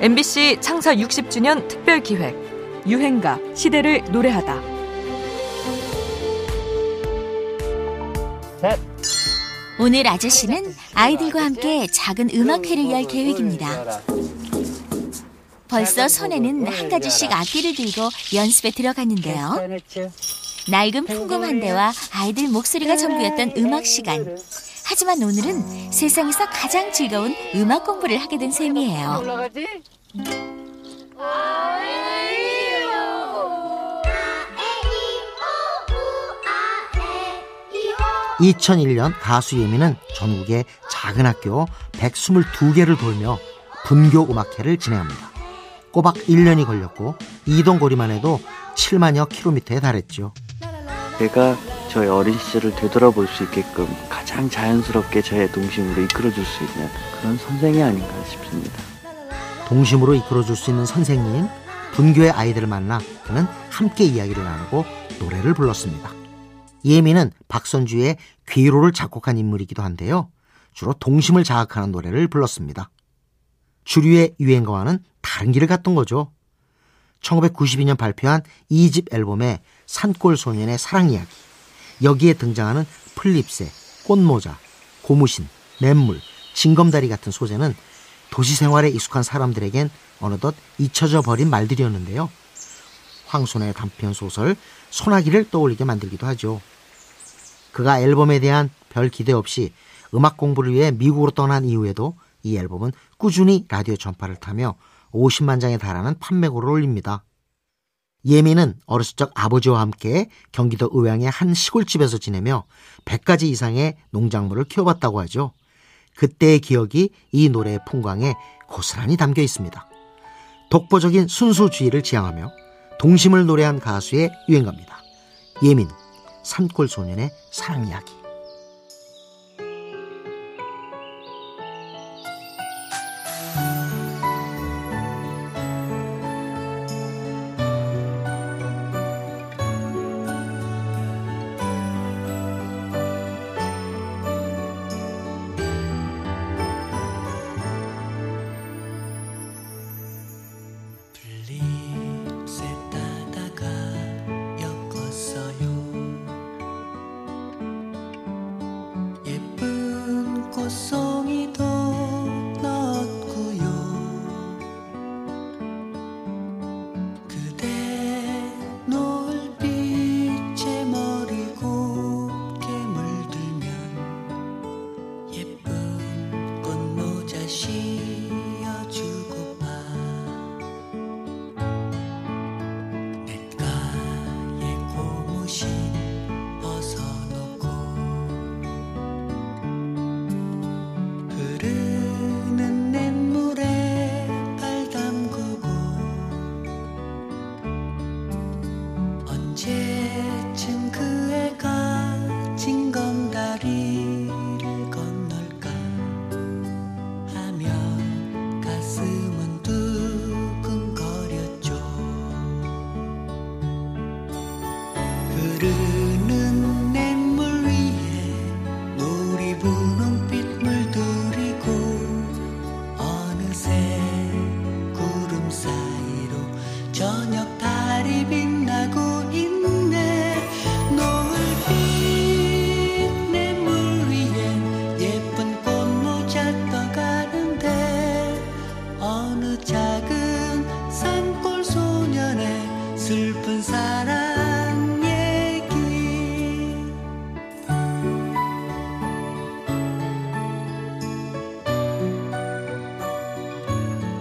MBC 창사 60주년 특별 기획 유행가 시대를 노래하다. 오늘 아저씨는 아이들과 함께 작은 음악회를 열 계획입니다. 벌써 손에는 한 가지씩 악기를 들고 연습에 들어갔는데요. 낡은 풍금 한 대와 아이들 목소리가 전부였던 음악 시간. 하지만 오늘은 세상에서 가장 즐거운 음악 공부를 하게 된 셈이에요. 2001년 가수 예미는 전국의 작은 학교 122개를 돌며 분교 음악회를 진행합니다. 꼬박 1년이 걸렸고 이동 거리만 해도 7만여 킬로미터에 달했죠. 내가 저의 어린 시절을 되돌아볼 수 있게끔 가장 자연스럽게 저의 동심으로 이끌어줄 수 있는 그런 선생이 아닌가 싶습니다. 동심으로 이끌어줄 수 있는 선생님, 분교의 아이들을 만나 그는 함께 이야기를 나누고 노래를 불렀습니다. 예미는 박선주의 귀로를 작곡한 인물이기도 한데요. 주로 동심을 자극하는 노래를 불렀습니다. 주류의 유행가와는 다른 길을 갔던 거죠. 1992년 발표한 2집 앨범의 산골 소년의 사랑 이야기. 여기에 등장하는 플립새, 꽃모자, 고무신, 냇물, 징검다리 같은 소재는 도시 생활에 익숙한 사람들에겐 어느덧 잊혀져 버린 말들이었는데요. 황손의 단편 소설 소나기를 떠올리게 만들기도 하죠. 그가 앨범에 대한 별 기대 없이 음악 공부를 위해 미국으로 떠난 이후에도 이 앨범은 꾸준히 라디오 전파를 타며 50만 장에 달하는 판매고를 올립니다. 예미는 어렸을 적 아버지와 함께 경기도 의왕의 한 시골집에서 지내며 100가지 이상의 농작물을 키워봤다고 하죠. 그때의 기억이 이 노래의 풍광에 고스란히 담겨 있습니다. 독보적인 순수주의를 지향하며 동심을 노래한 가수의 유행가입니다. 예민, 산골 소년의 사랑 이야기.